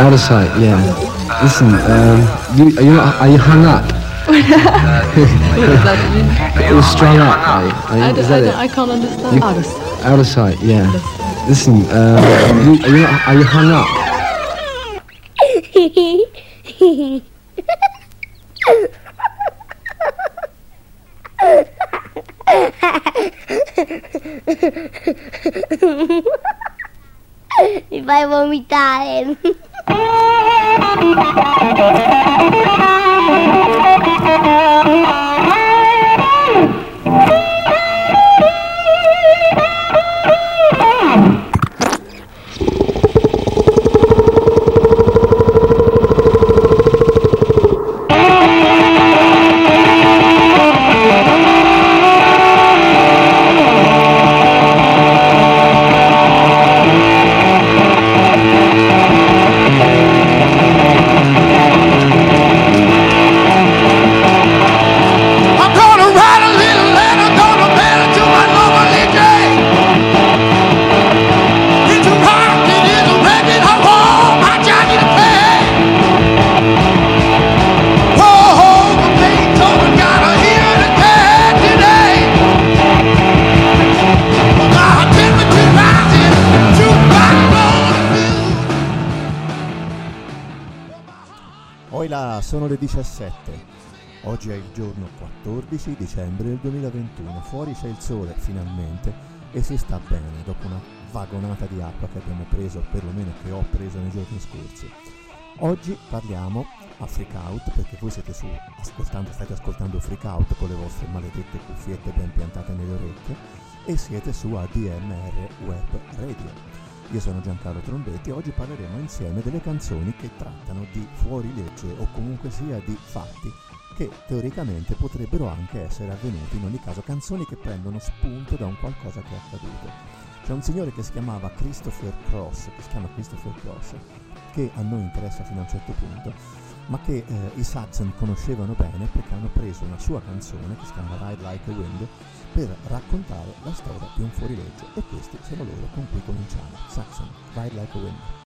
Out of sight, yeah. Listen, um, you, are, you not, are you hung up? You're strung up, are you? Are you- I, is that I, it? I can't understand. You- Out of sight. Out of sight, yeah. Listen, um, you, are, you not, are you hung up? Mi fai vomitare. I'm Oggi è il giorno 14 dicembre del 2021. Fuori c'è il sole finalmente e si sta bene dopo una vagonata di acqua che abbiamo preso, perlomeno che ho preso nei giorni scorsi. Oggi parliamo a Freak Out perché voi siete su ascoltando, state ascoltando Freak Out con le vostre maledette cuffiette ben piantate nelle orecchie e siete su ADMR Web Radio. Io sono Giancarlo Trombetti e oggi parleremo insieme delle canzoni che trattano di fuorilegge o comunque sia di fatti che teoricamente potrebbero anche essere avvenuti, in ogni caso canzoni che prendono spunto da un qualcosa che è accaduto. C'è un signore che si chiamava Christopher Cross, che si chiama Christopher Cross, che a noi interessa fino a un certo punto, ma che eh, i Saxon conoscevano bene perché hanno preso una sua canzone che si chiama Ride Like a Wind per raccontare la storia di un fuorilegge e questi sono loro con cui cominciamo. Saxon, Ride Like a Wind.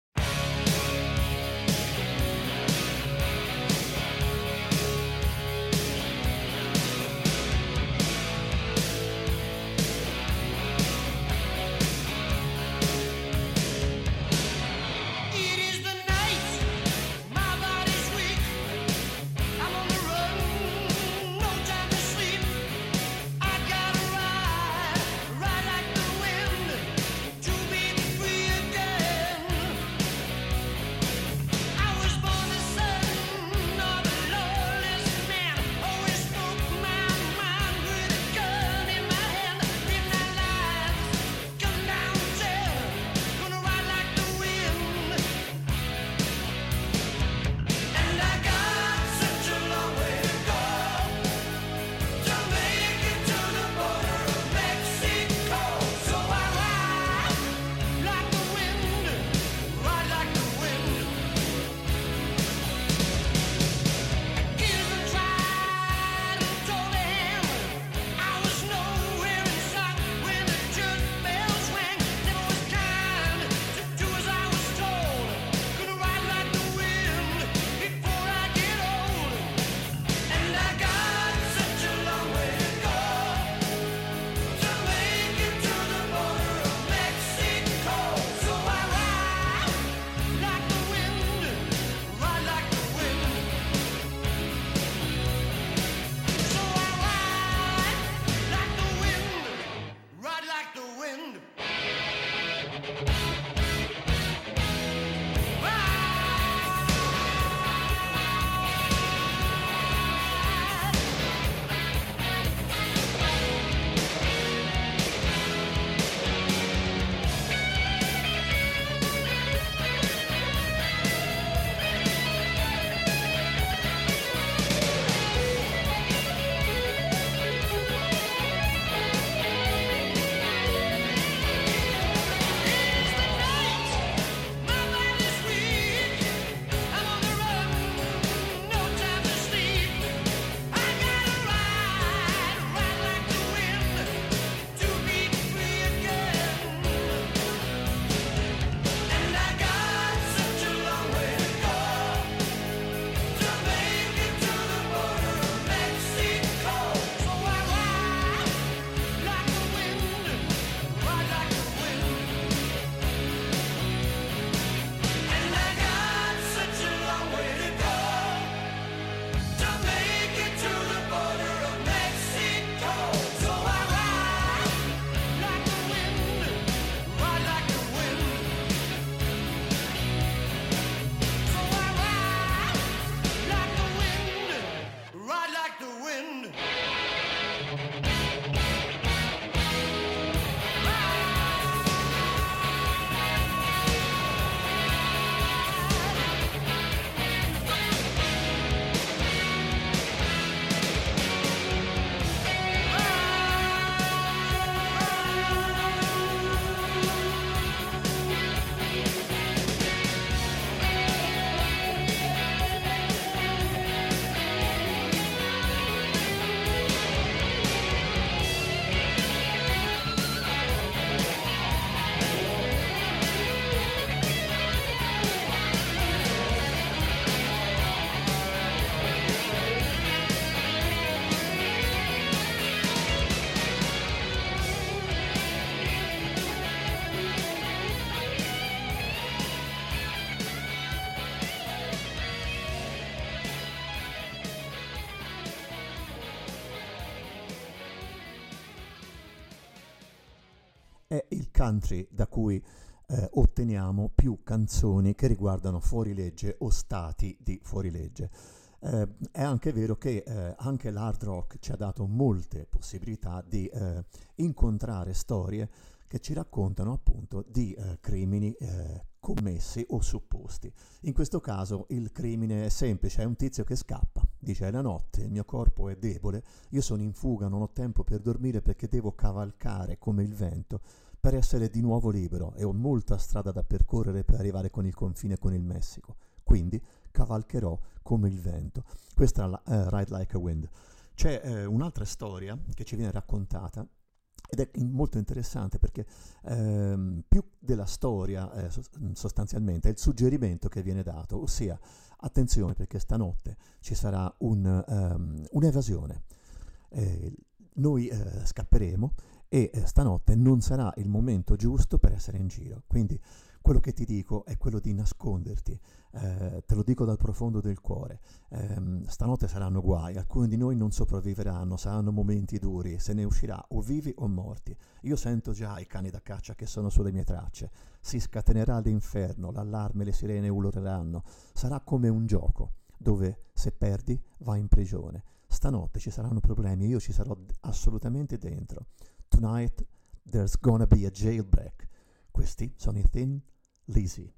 Country da cui eh, otteniamo più canzoni che riguardano fuorilegge o stati di fuorilegge. Eh, è anche vero che eh, anche l'hard rock ci ha dato molte possibilità di eh, incontrare storie che ci raccontano appunto di eh, crimini eh, commessi o supposti. In questo caso il crimine è semplice, è un tizio che scappa, dice è la notte, il mio corpo è debole, io sono in fuga, non ho tempo per dormire perché devo cavalcare come il vento per essere di nuovo libero e ho molta strada da percorrere per arrivare con il confine con il Messico. Quindi cavalcherò come il vento. Questa è la uh, Ride Like a Wind. C'è uh, un'altra storia che ci viene raccontata ed è molto interessante perché ehm, più della storia eh, sostanzialmente è il suggerimento che viene dato, ossia attenzione perché stanotte ci sarà un, um, un'evasione. Eh, noi eh, scapperemo e eh, stanotte non sarà il momento giusto per essere in giro. Quindi quello che ti dico è quello di nasconderti, eh, te lo dico dal profondo del cuore. Eh, stanotte saranno guai, alcuni di noi non sopravviveranno, saranno momenti duri, se ne uscirà o vivi o morti. Io sento già i cani da caccia che sono sulle mie tracce. Si scatenerà l'inferno, l'allarme le sirene ululeranno. Sarà come un gioco dove se perdi vai in prigione. Stanotte ci saranno problemi, io ci sarò assolutamente dentro. Tonight there's gonna be a jailbreak. Questi sono i Thin Lizzy.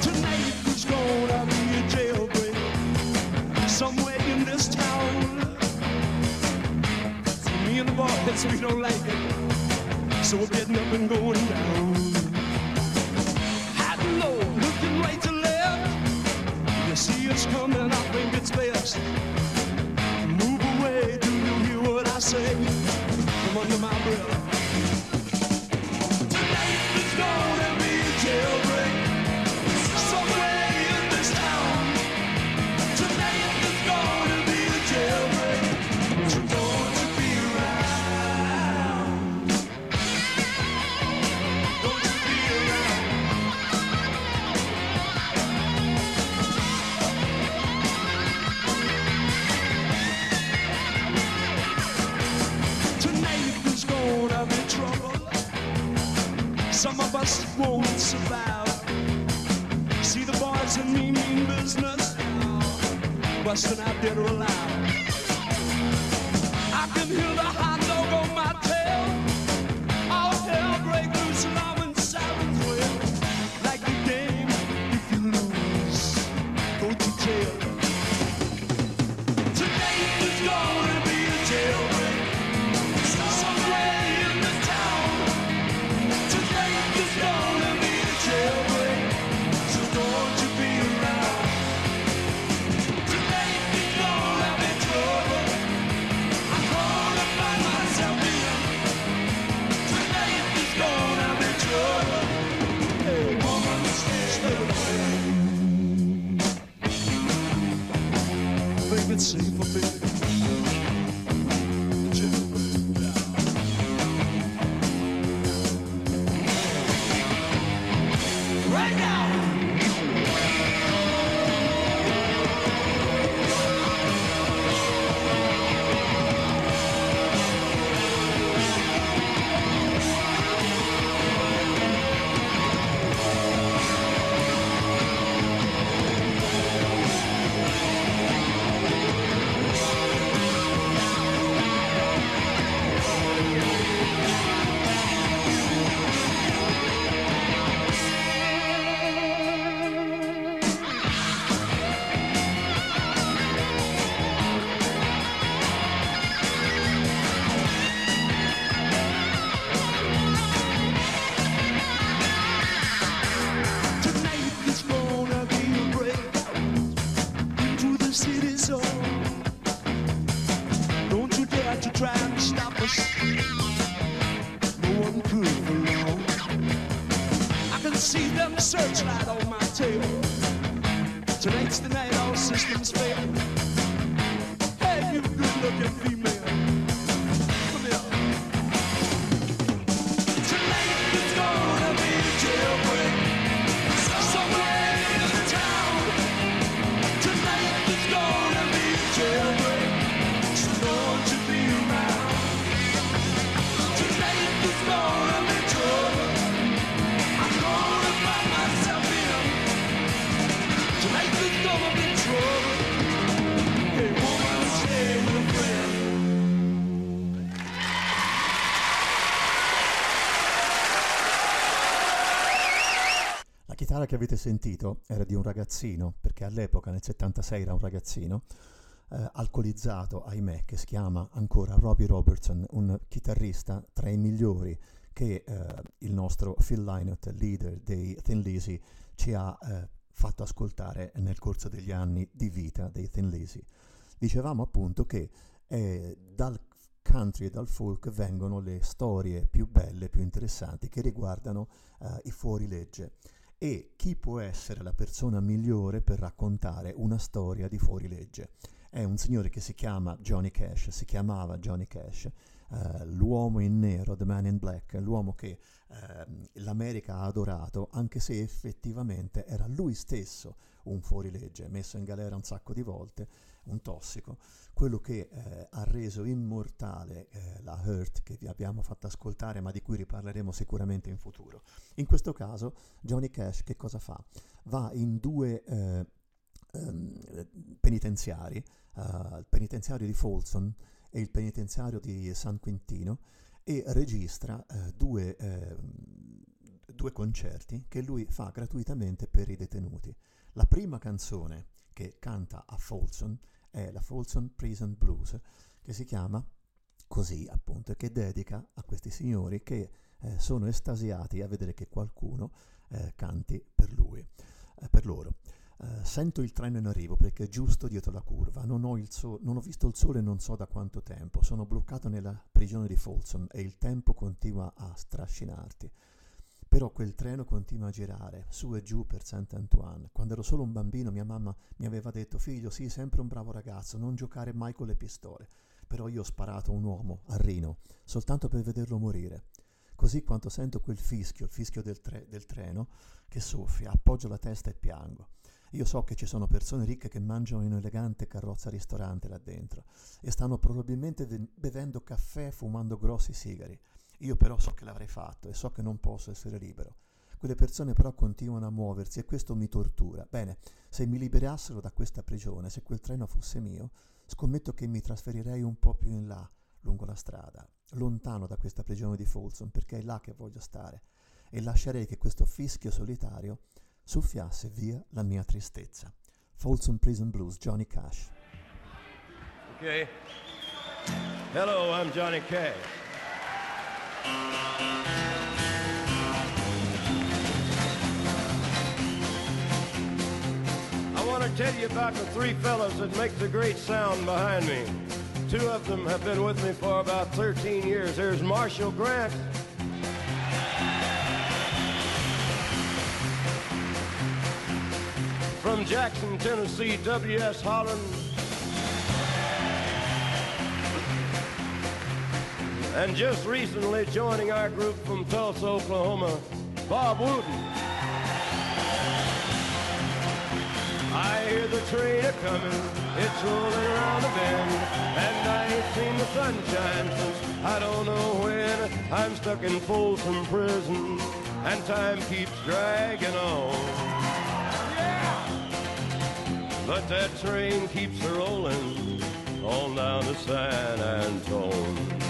Tonight there's gonna be a jailbreak somewhere in this town. Me and the boys, we don't like it, so we're getting up and going down. High and low, looking right to left. You see us coming, I think it's best. Move away, do you hear what I say? From under my breath. Some of us won't survive. See the boys and me mean business, busting out dead or alive. I can hear the No one. I can see them searchlight on my tail. Tonight's the night all systems fail. Chitarra che avete sentito era di un ragazzino, perché all'epoca, nel 76, era un ragazzino, eh, alcolizzato, ahimè, che si chiama ancora Robbie Robertson, un chitarrista tra i migliori che eh, il nostro Phil Lynott, leader dei Thin Lizzy, ci ha eh, fatto ascoltare nel corso degli anni di vita dei Thin Lizzy. Dicevamo appunto che eh, dal country e dal folk vengono le storie più belle, più interessanti che riguardano eh, i fuorilegge. E chi può essere la persona migliore per raccontare una storia di fuorilegge? È un signore che si chiama Johnny Cash, si chiamava Johnny Cash, eh, l'uomo in nero, The Man in Black, l'uomo che eh, l'America ha adorato, anche se effettivamente era lui stesso un fuorilegge, messo in galera un sacco di volte, un tossico, quello che eh, ha reso immortale eh, la Hurt che vi abbiamo fatto ascoltare, ma di cui riparleremo sicuramente in futuro. In questo caso Johnny Cash che cosa fa? Va in due eh, ehm, penitenziari, uh, il penitenziario di Folsom e il penitenziario di San Quintino, e registra eh, due, eh, due concerti che lui fa gratuitamente per i detenuti. La prima canzone che canta a Folsom è la Folsom Prison Blues, che si chiama così appunto, e che dedica a questi signori che eh, sono estasiati a vedere che qualcuno eh, canti per lui, eh, per loro. Uh, sento il treno in arrivo perché è giusto dietro la curva. Non ho, so- non ho, visto il sole non so da quanto tempo. Sono bloccato nella prigione di Folsom e il tempo continua a strascinarti. Però quel treno continua a girare su e giù per Saint-Antoine. Quando ero solo un bambino mia mamma mi aveva detto figlio sì, sempre un bravo ragazzo, non giocare mai con le pistole. Però io ho sparato a un uomo, a Rino, soltanto per vederlo morire. Così quando sento quel fischio, il fischio del, tre- del treno, che soffia, appoggio la testa e piango. Io so che ci sono persone ricche che mangiano in un'elegante carrozza ristorante là dentro e stanno probabilmente bevendo caffè fumando grossi sigari. Io però so che l'avrei fatto e so che non posso essere libero. Quelle persone però continuano a muoversi e questo mi tortura. Bene, se mi liberassero da questa prigione, se quel treno fosse mio, scommetto che mi trasferirei un po' più in là, lungo la strada, lontano da questa prigione di Folsom, perché è là che voglio stare, e lascerei che questo fischio solitario soffiasse via la mia tristezza. Folsom Prison Blues, Johnny Cash. Okay. Hello, I'm Johnny Cash. I want to tell you about the three fellows that make the great sound behind me. Two of them have been with me for about 13 years. There's Marshall Grant From Jackson, Tennessee, W.S. Holland. And just recently joining our group from Tulsa, Oklahoma, Bob Wooten. I hear the train a coming, it's rolling around the bend, and I ain't seen the sunshine since I don't know when. I'm stuck in Folsom Prison, and time keeps dragging on. But that train keeps a rolling on down to San Antone.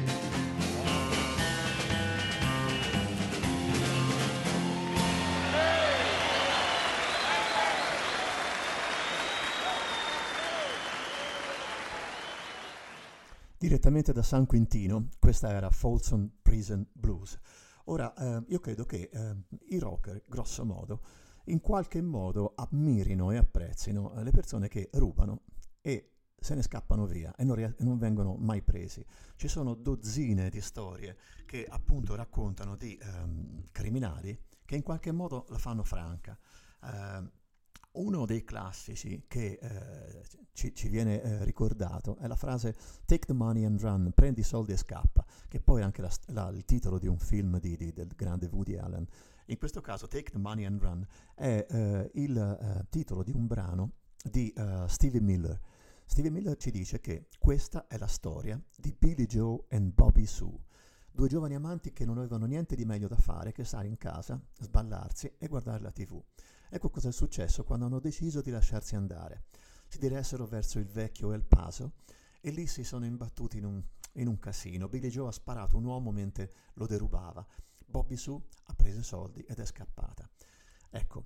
Direttamente da San Quintino, questa era Folsom Prison Blues. Ora, eh, io credo che eh, i rocker, grosso modo, in qualche modo ammirino e apprezzino eh, le persone che rubano e se ne scappano via e non, ries- non vengono mai presi. Ci sono dozzine di storie che appunto raccontano di ehm, criminali che in qualche modo la fanno franca. Eh, uno dei classici che eh, ci, ci, viene eh, ricordato è la frase Take the money and run, prendi i soldi e scappa, che poi è anche la, la, il titolo di un film di, di, del grande Woody Allen. In questo caso Take the money and run è eh, il eh, titolo di un brano di uh, Stevie Miller. Stevie Miller ci dice che questa è la storia di Billy Joe e Bobby Sue, due giovani amanti che non avevano niente di meglio da fare che stare in casa, sballarsi e guardare la tv. Ecco cosa è successo quando hanno deciso di lasciarsi andare. Si diressero verso il vecchio El Paso e lì si sono imbattuti in un, in un casino. Billy Joe ha sparato un uomo mentre lo derubava. Bobby Sue ha preso i soldi ed è scappata. Ecco,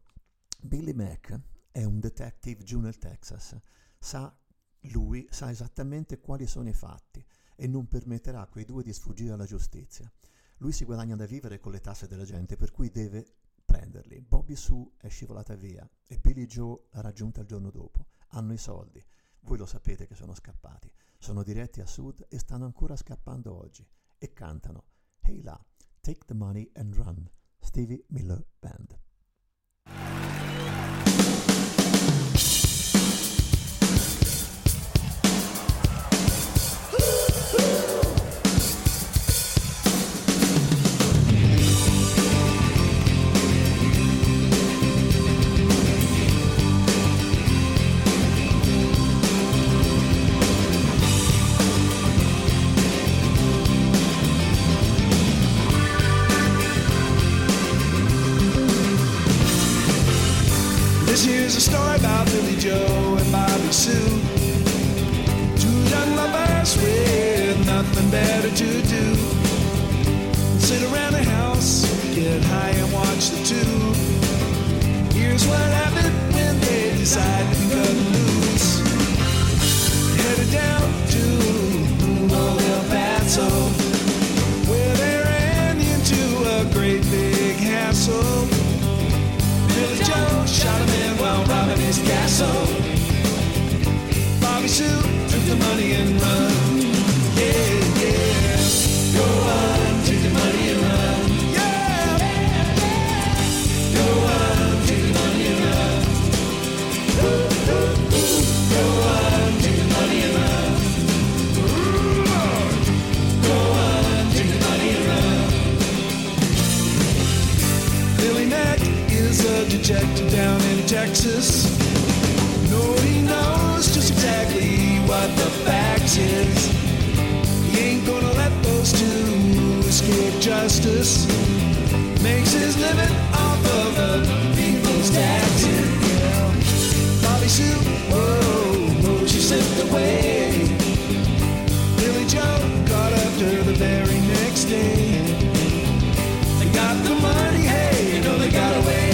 Billy Mack è un detective giù nel Texas. Sa, lui sa esattamente quali sono i fatti e non permetterà a quei due di sfuggire alla giustizia. Lui si guadagna da vivere con le tasse della gente, per cui deve prenderli. Bobby Sue è scivolata via e Billy Joe l'ha raggiunta il giorno dopo. Hanno i soldi. Voi lo sapete che sono scappati. Sono diretti a sud e stanno ancora scappando oggi. E cantano Hey là, take the money and run. Stevie Miller Band. Is a detective down in Texas. No, he knows just exactly what the facts is. He ain't gonna let those two escape justice. Makes his living off of the people's taxes. Bobby Sue, whoa, whoa, she slipped away. Billy Joe got after the very next day. They got the money, hey, you know they got away.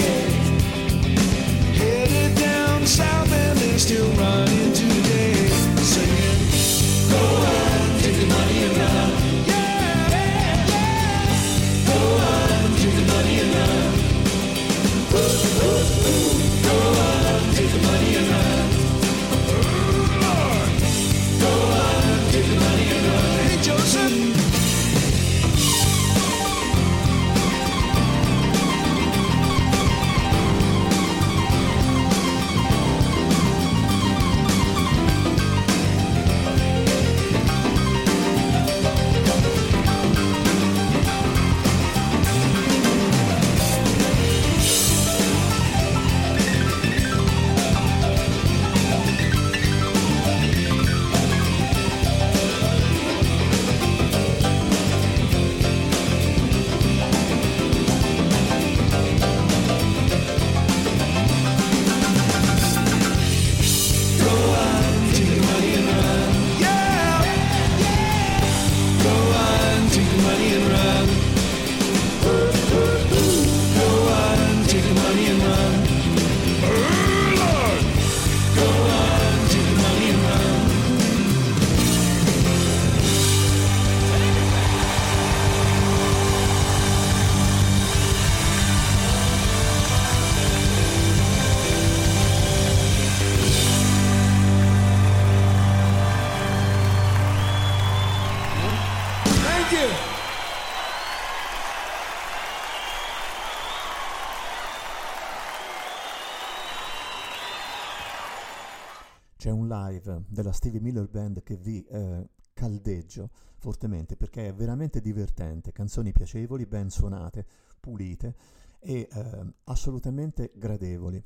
Live della Stevie Miller Band che vi eh, caldeggio fortemente perché è veramente divertente, canzoni piacevoli, ben suonate, pulite e eh, assolutamente gradevoli.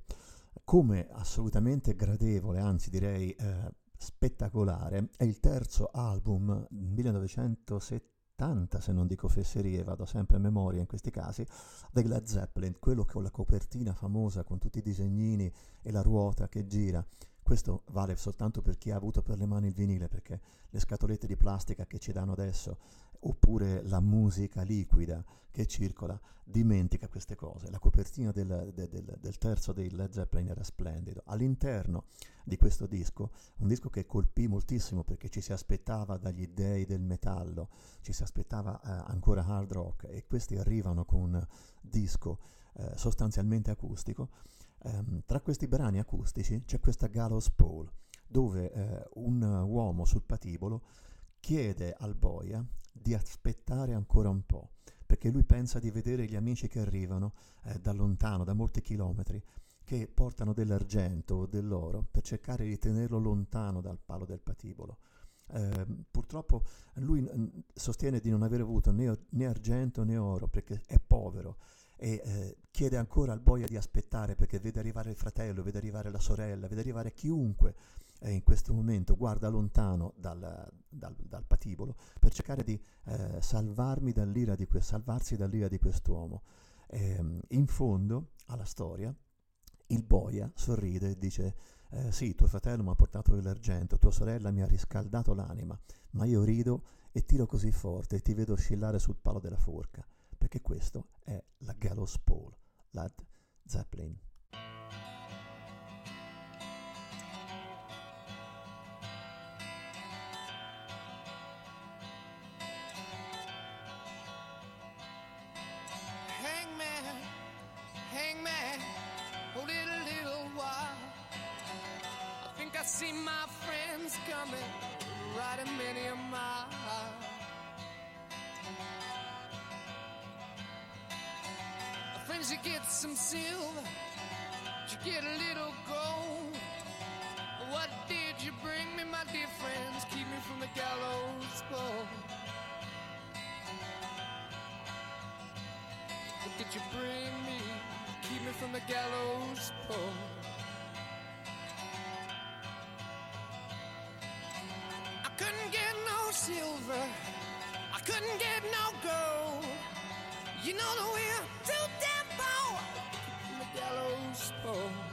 Come assolutamente gradevole, anzi direi eh, spettacolare, è il terzo album 1970, se non dico fesserie, vado sempre a memoria in questi casi, dei Led Zeppelin, quello con la copertina famosa con tutti i disegnini e la ruota che gira. Questo vale soltanto per chi ha avuto per le mani il vinile, perché le scatolette di plastica che ci danno adesso, oppure la musica liquida che circola, dimentica queste cose. La copertina del, del, del, terzo dei Led Zeppelin era splendido. All'interno di questo disco, un disco che colpì moltissimo perché ci si aspettava dagli dei del metallo, ci si aspettava eh, ancora hard rock e questi arrivano con un disco eh, sostanzialmente acustico Um, tra questi brani acustici c'è questa Gallows Pole, dove eh, un uomo sul patibolo chiede al boia di aspettare ancora un po', perché lui pensa di vedere gli amici che arrivano eh, da lontano, da molti chilometri, che portano dell'argento o dell'oro per cercare di tenerlo lontano dal palo del patibolo. Eh, purtroppo lui sostiene di non aver avuto né, né argento né oro perché è povero e eh, chiede ancora al boia di aspettare perché vede arrivare il fratello, vede arrivare la sorella, vede arrivare chiunque eh, in questo momento guarda lontano dal, dal, dal patibolo per cercare di eh, salvarmi dall'ira di que- salvarsi dall'ira di quest'uomo. Ehm, in fondo alla storia il boia sorride e dice eh, sì, tuo fratello mi ha portato dell'argento, tua sorella mi ha riscaldato l'anima, ma io rido e tiro così forte e ti vedo oscillare sul palo della forca perché questo è la Gallows Pole, Led Zeppelin. Silver, you get a little gold. What did you bring me, my dear friends? Keep me from the gallows pole. What did you bring me? Keep me from the gallows pole. I couldn't get no silver. I couldn't get no gold. You know that we're too damn gallows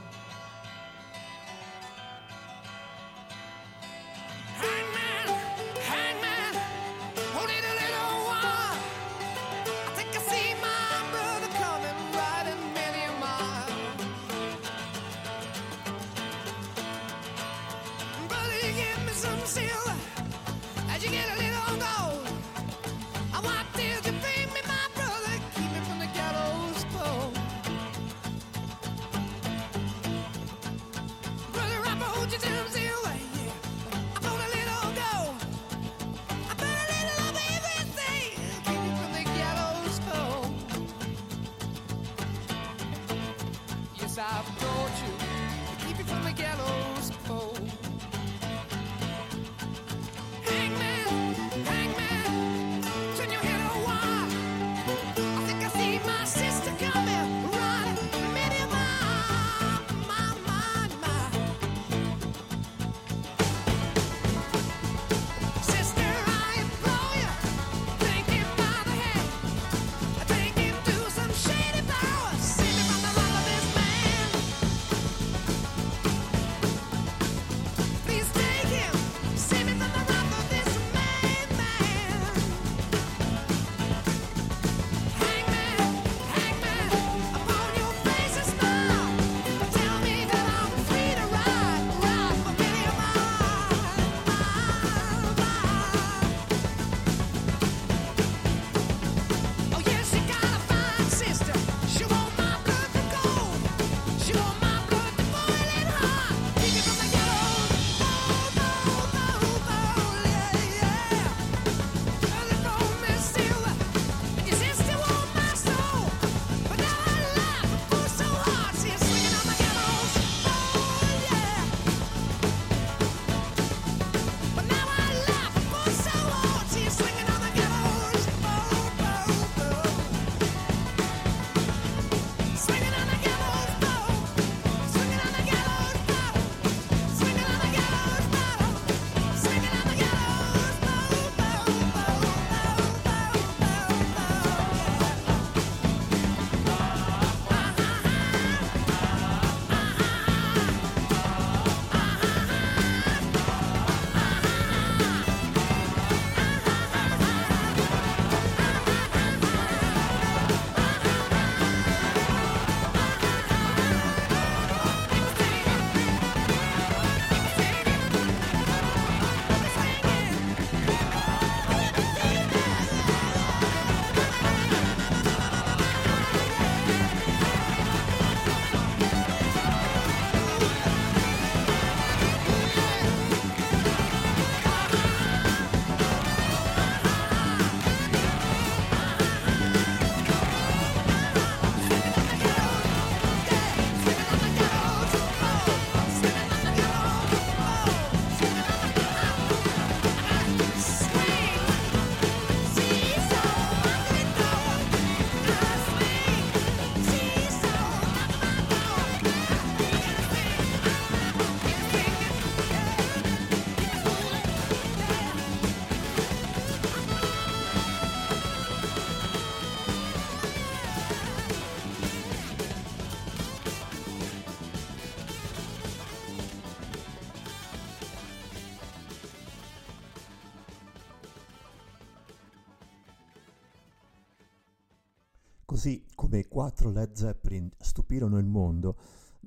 2004 Led Zeppelin stupirono il mondo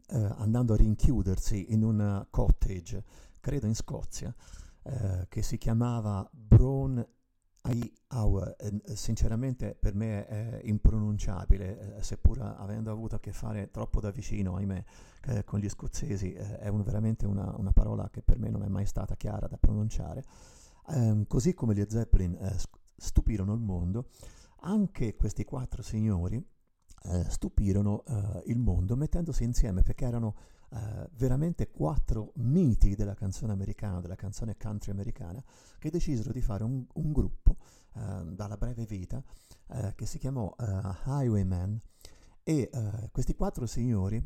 eh, andando a rinchiudersi in un cottage, credo in Scozia, eh, che si chiamava Brown Eye eh, sinceramente per me è impronunciabile, eh, seppur avendo avuto a che fare troppo da vicino, ahimè, eh, con gli scozzesi, è un, veramente una, una parola che per me non è mai stata chiara da pronunciare. Um, così come gli Zeppelin eh, stupirono il mondo, anche questi quattro signori eh, stupirono eh, il mondo mettendosi insieme perché erano eh, veramente quattro miti della canzone americana, della canzone country americana, che decisero di fare un, un gruppo eh, dalla breve vita eh, che si chiamò Highwayman e questi quattro signori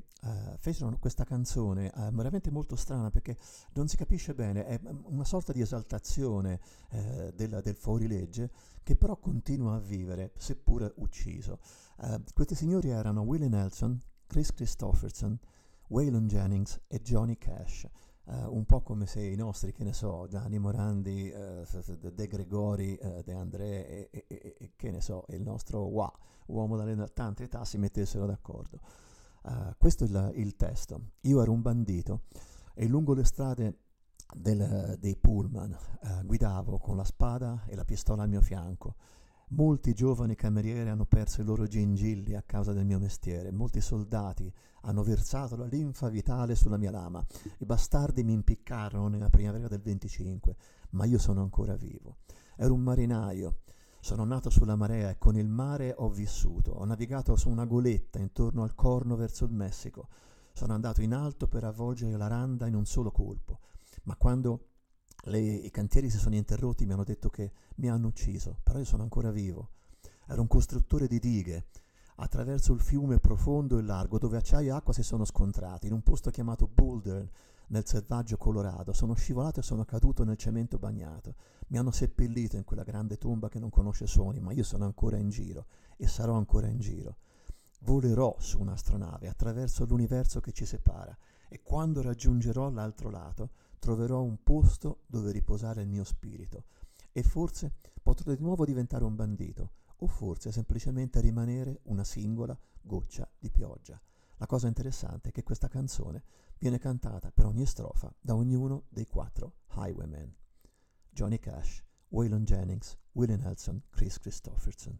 fecero questa canzone veramente molto strana perché non si capisce bene, è una sorta di esaltazione del, del fuorilegge che però continua a vivere, seppur ucciso. Eh, questi signori erano Willie Nelson, Chris Christopherson, Waylon Jennings e Johnny Cash. Eh, un po' come se i nostri, che ne so, Gianni Morandi, s- De Gregori, eh, De André e, e- e- che ne so, il nostro Wa, uomo dalle tante età, si mettessero d'accordo. Questo è il, il testo. Io ero un bandito e lungo le strade del- dei pullman guidavo con la spada e la pistola al mio fianco. Molti giovani camerieri hanno perso i loro gingilli a causa del mio mestiere, molti soldati hanno versato la linfa vitale sulla mia lama, i bastardi mi impiccarono nella primavera del 25, ma io sono ancora vivo. Ero un marinaio, sono nato sulla marea e con il mare ho vissuto, ho navigato su una goletta intorno al corno verso il Messico, sono andato in alto per avvolgere la randa in un solo colpo, ma quando le- i cantieri si sono interrotti mi hanno detto che mi hanno ucciso, però io sono ancora vivo. Ero un costruttore di dighe attraverso il fiume profondo e largo dove acciaio e acqua si sono scontrati, in un posto chiamato Boulder, nel selvaggio Colorado. Sono scivolato e sono caduto nel cemento bagnato. Mi hanno seppellito in quella grande tomba che non conosce suoni, ma io sono ancora in giro e sarò ancora in giro. Volerò su un'astronave attraverso l'universo che ci separa e quando raggiungerò l'altro lato troverò un posto dove riposare il mio spirito e forse potrò di nuovo diventare un bandito o forse semplicemente rimanere una singola goccia di pioggia. La cosa interessante è che questa canzone viene cantata per ogni strofa da ognuno dei quattro Highwaymen. Johnny Cash, Waylon Jennings, Willie Nelson, Chris Christopherson.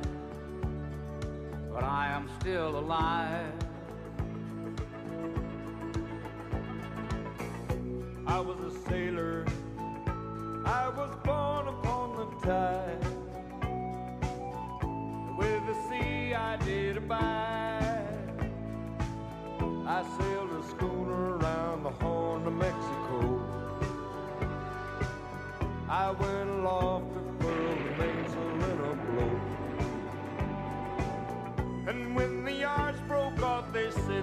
but I am still alive. I was a sailor. I was born upon the tide. With the sea I did abide. I sailed a schooner around the Horn of Mexico. I went aloft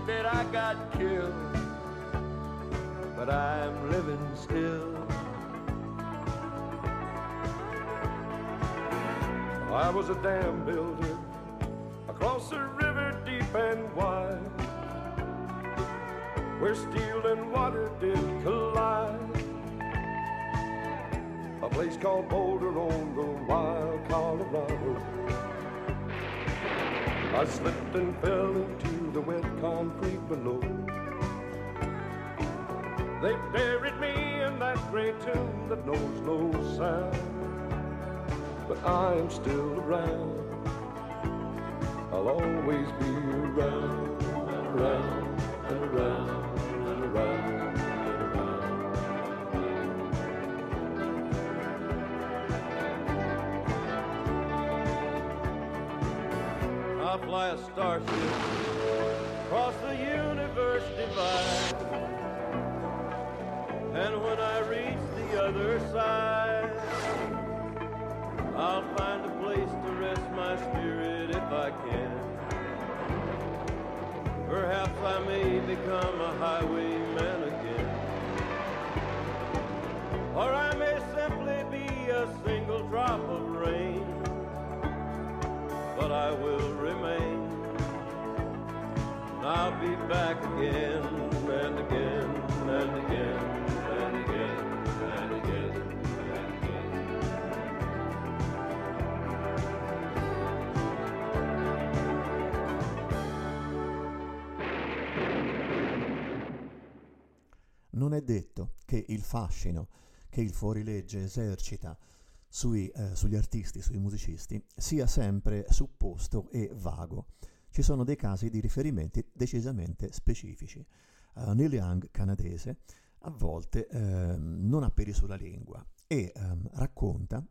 that I got killed but I'm living still. I was a dam builder across a river deep and wide, where steel and water did collide. A place called Boulder on the wild Colorado. I slipped and fell into the wet concrete below. They buried me in that great tomb that knows no sound. But I am still around. I'll always be around, around, and around, and around, and around. I fly a starship il fascino che il fuorilegge esercita sui, eh, sugli artisti, sui musicisti, sia sempre supposto e vago. Ci sono dei casi di riferimenti decisamente specifici. Uh, Neil Young, canadese, a volte ehm, non ha peli sulla lingua e ehm, racconta,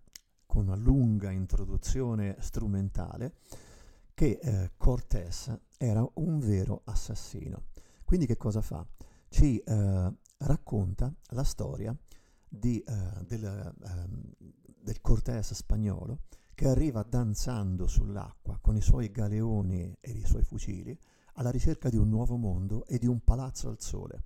con una lunga introduzione strumentale, che eh, Cortés era un vero assassino. Quindi che cosa fa? Ci eh, racconta la storia di, eh, del, ehm, del Cortés spagnolo che arriva danzando sull'acqua con i suoi galeoni e i suoi fucili alla ricerca di un nuovo mondo e di un palazzo al sole.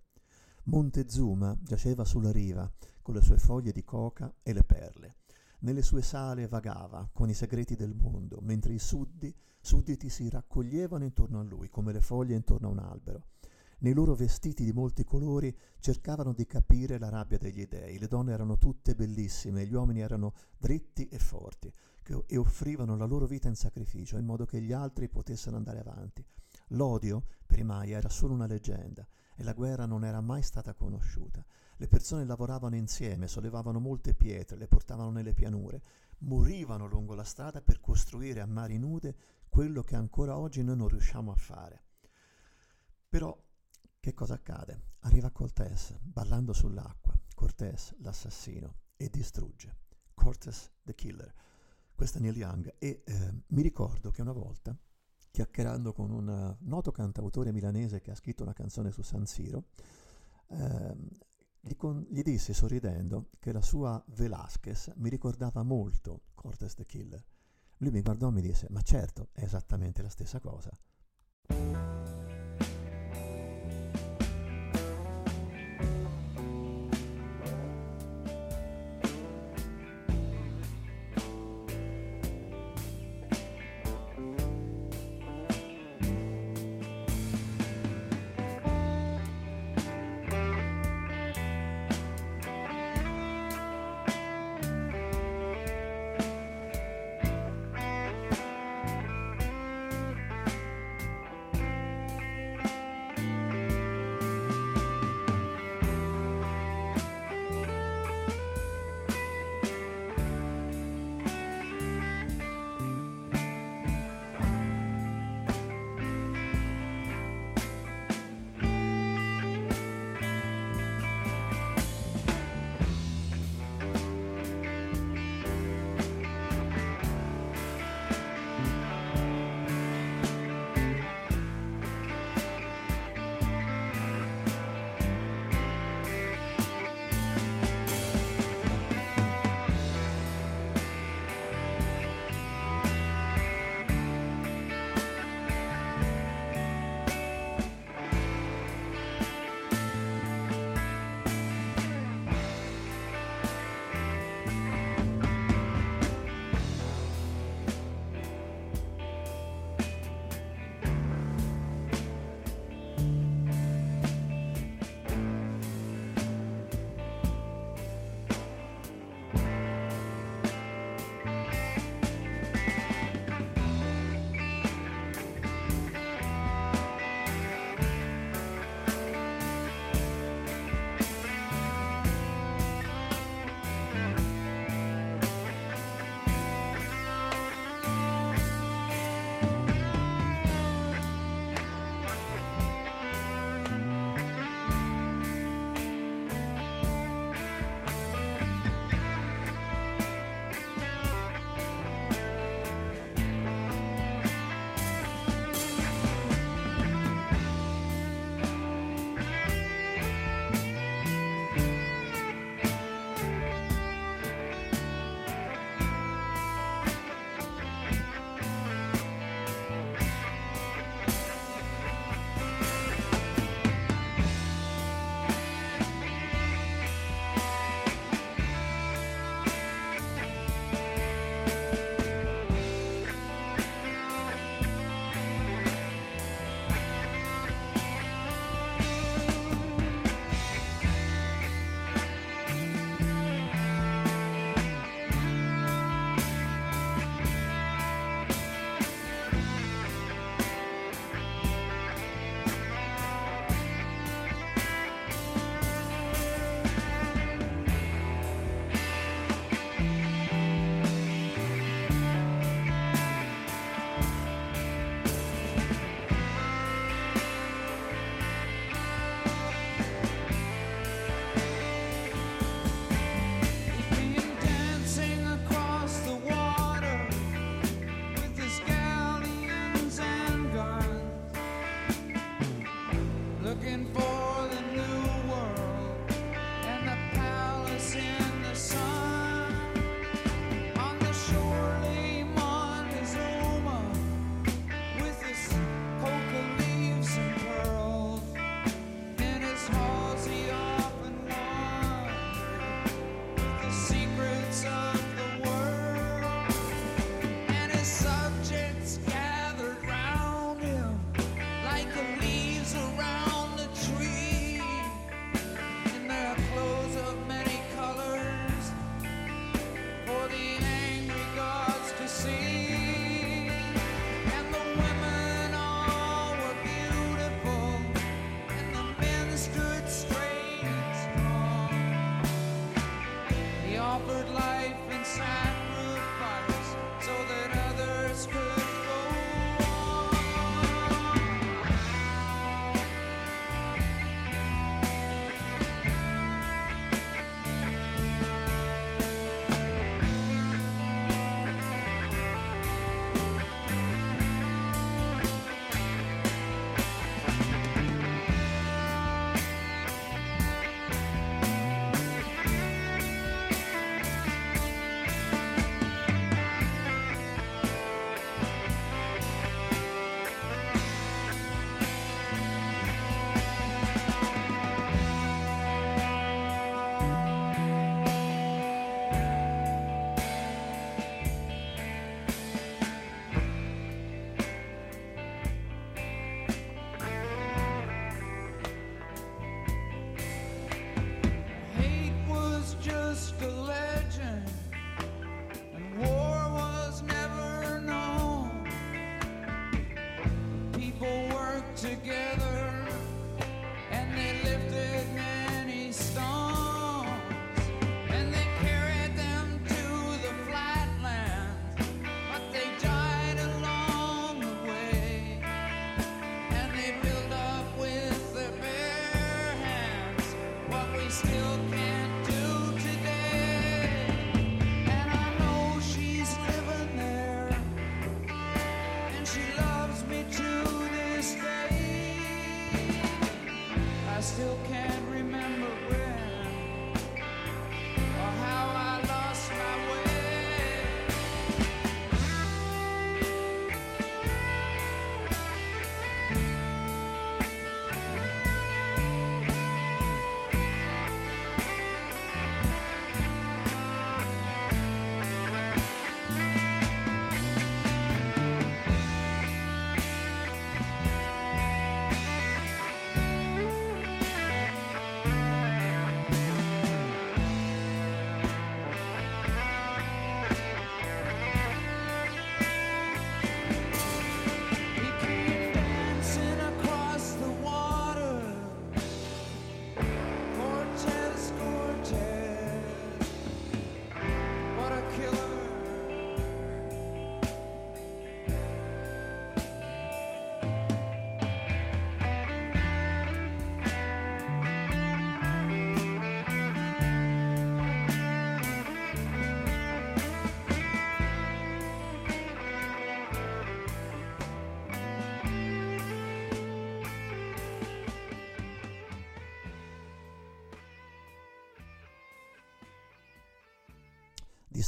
Montezuma giaceva sulla riva con le sue foglie di coca e le perle. Nelle sue sale vagava con i segreti del mondo, mentre i suddi, sudditi si raccoglievano intorno a lui come le foglie intorno a un albero. Nei loro vestiti di molti colori cercavano di capire la rabbia degli dei. Le donne erano tutte bellissime, gli uomini erano dritti e forti e offrivano la loro vita in sacrificio in modo che gli altri potessero andare avanti. L'odio per i Maya era solo una leggenda e la guerra non era mai stata conosciuta. Le persone lavoravano insieme, sollevavano molte pietre, le portavano nelle pianure, morivano lungo la strada per costruire a mari nude quello che ancora oggi noi non riusciamo a fare. Però che cosa accade? Arriva Cortés ballando sull'acqua, Cortés l'assassino e distrugge. Cortés the killer. Questo è Neil Young e eh, mi ricordo che una volta chiacchierando con un uh, noto cantautore milanese che ha scritto una canzone su San Siro, eh, gli, con- gli dissi sorridendo che la sua Velasquez mi ricordava molto Cortes the Killer. Lui mi guardò e mi disse, ma certo, è esattamente la stessa cosa.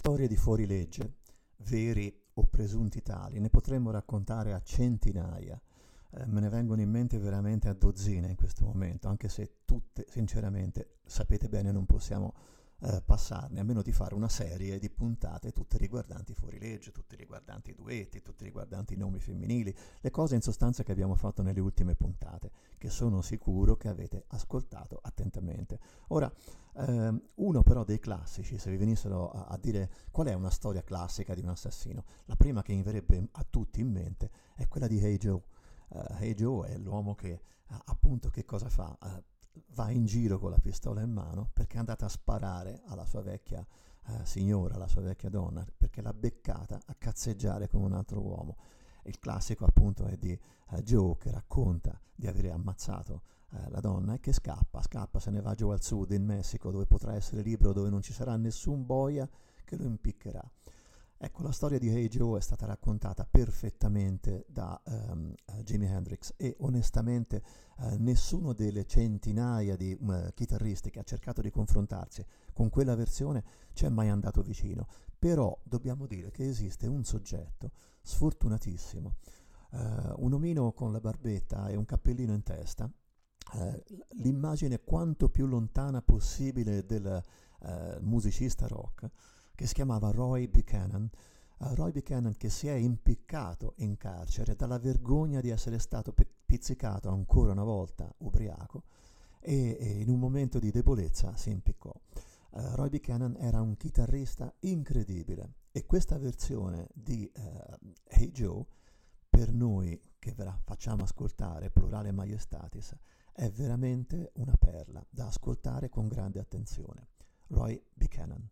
Storie di fuorilegge, veri o presunti tali, ne potremmo raccontare a centinaia. Eh, me ne vengono in mente veramente a dozzine in questo momento, anche se tutte, sinceramente, sapete bene, non possiamo eh, passarne, a meno di fare una serie di puntate tutte riguardanti fuorilegge, tutte riguardanti i duetti, tutte riguardanti i nomi femminili, le cose in sostanza che abbiamo fatto nelle ultime puntate, che sono sicuro che avete ascoltato attentamente. Ora, ehm, uno però dei classici, se vi venissero a, a dire qual è una storia classica di un assassino, la prima che mi verrebbe a tutti in mente è quella di Hey Joe. Uh, hey Joe è l'uomo che appunto che cosa fa? Uh, va in giro con la pistola in mano perché è andata a sparare alla sua vecchia eh, signora, alla sua vecchia donna, perché l'ha beccata a cazzeggiare con un altro uomo. Il classico appunto è di eh, Joe che racconta di avere ammazzato eh, la donna e che scappa, scappa, se ne va giù al sud in Messico dove potrà essere libero, dove non ci sarà nessun boia che lo impiccherà. Ecco, la storia di Hey Joe è stata raccontata perfettamente da um, Jimi Hendrix e onestamente uh, nessuno delle centinaia di um, chitarristi che ha cercato di confrontarsi con quella versione ci è mai andato vicino. Però dobbiamo dire che esiste un soggetto sfortunatissimo, uh, un omino con la barbetta e un cappellino in testa, uh, l'immagine quanto più lontana possibile del musicista rock, che si chiamava Roy Buchanan. Uh, Roy Buchanan che si è impiccato in carcere dalla vergogna di essere stato pe- pizzicato ancora una volta ubriaco e, e, in un momento di debolezza si impiccò. Uh, Roy Buchanan era un chitarrista incredibile e questa versione di uh, Hey Joe per noi che ve la facciamo ascoltare, plurale majestatis, è veramente una perla da ascoltare con grande attenzione. Roy Buchanan.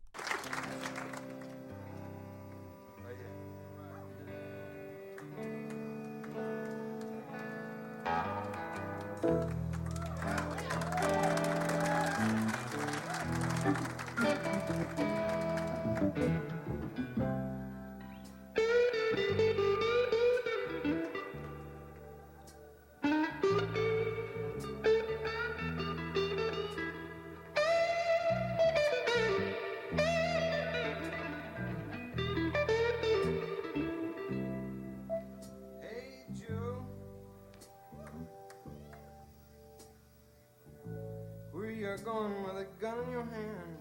Where you going with a gun in your hand?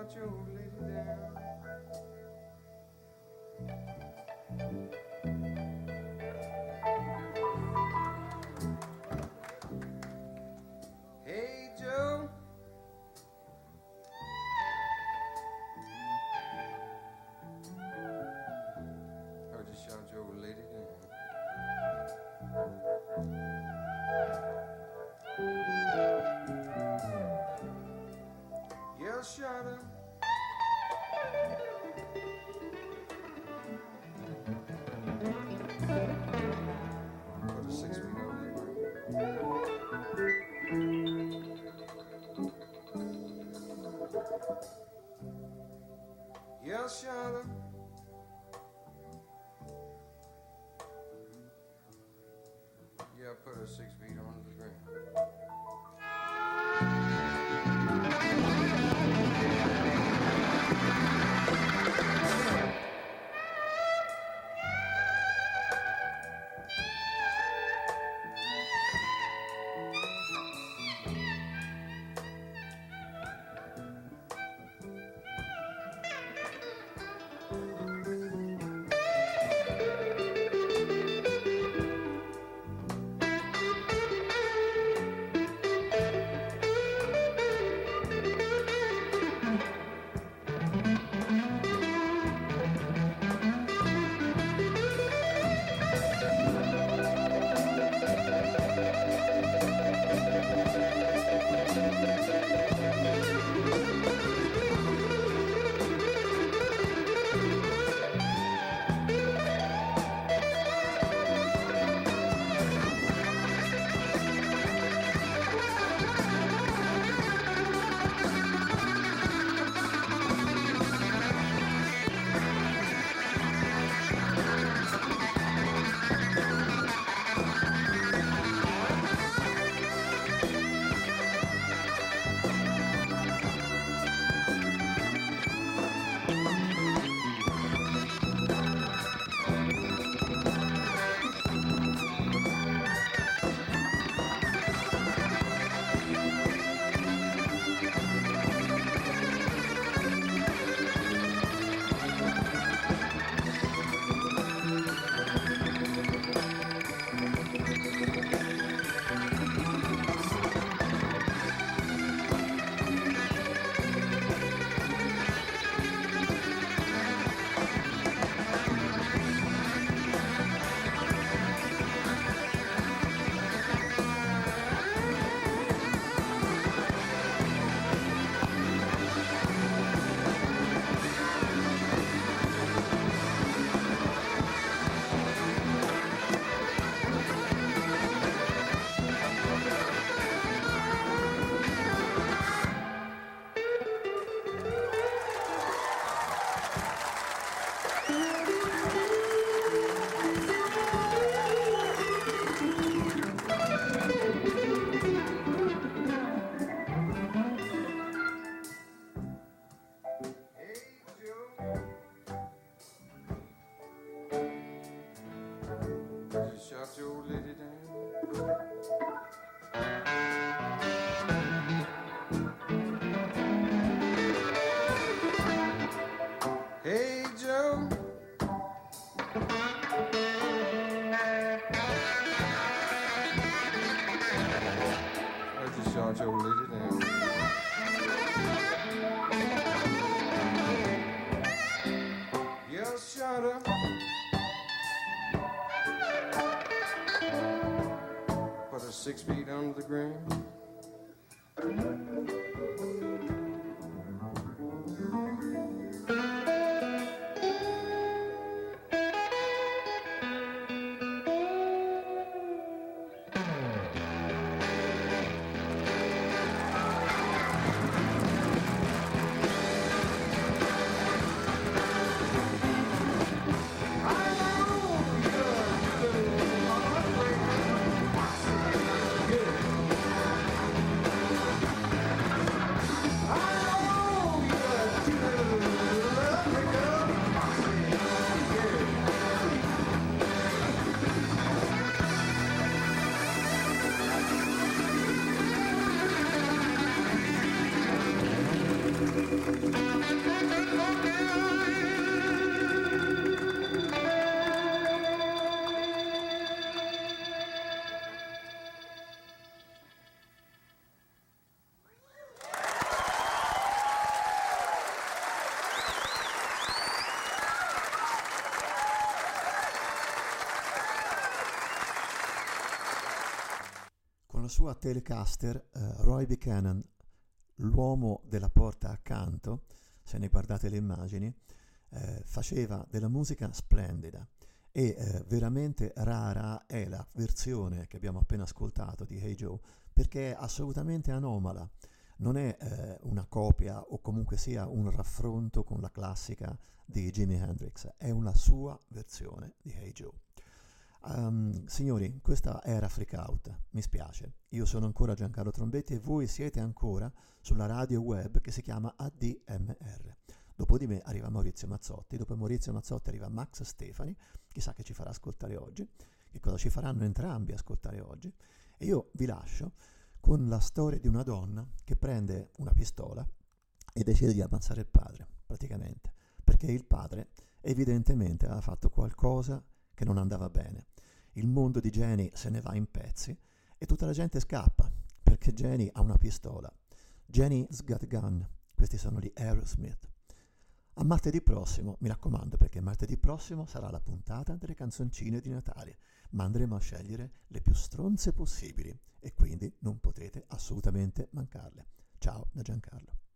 Heard you lady down. Hey Joe. Heard you shot your lady down. Yeah, I put her six feet six feet sua Telecaster, eh, Roy Buchanan, l'uomo della porta accanto, se ne guardate le immagini, eh, faceva della musica splendida e eh, veramente rara è la versione che abbiamo appena ascoltato di Hey Joe perché è assolutamente anomala, non è eh, una copia o comunque sia un raffronto con la classica di Jimi Hendrix, è una sua versione di Hey Joe. Um, signori, questa era Freak Out, mi spiace. Io sono ancora Giancarlo Trombetti e voi siete ancora sulla radio web che si chiama ADMR. Dopo di me arriva Maurizio Mazzotti, dopo Maurizio Mazzotti arriva Max Stefani, chissà che ci farà ascoltare oggi, che cosa ci faranno entrambi ascoltare oggi. E io vi lascio con la storia di una donna che prende una pistola e decide di ammazzare il padre, praticamente, perché il padre evidentemente aveva fatto qualcosa che non andava bene. Il mondo di Jenny se ne va in pezzi e tutta la gente scappa perché Jenny ha una pistola. Jenny's got gun. Questi sono gli Aerosmith. A martedì prossimo, mi raccomando, perché martedì prossimo sarà la puntata delle canzoncine di Natale, ma andremo a scegliere le più stronze possibili e quindi non potrete assolutamente mancarle. Ciao da Giancarlo.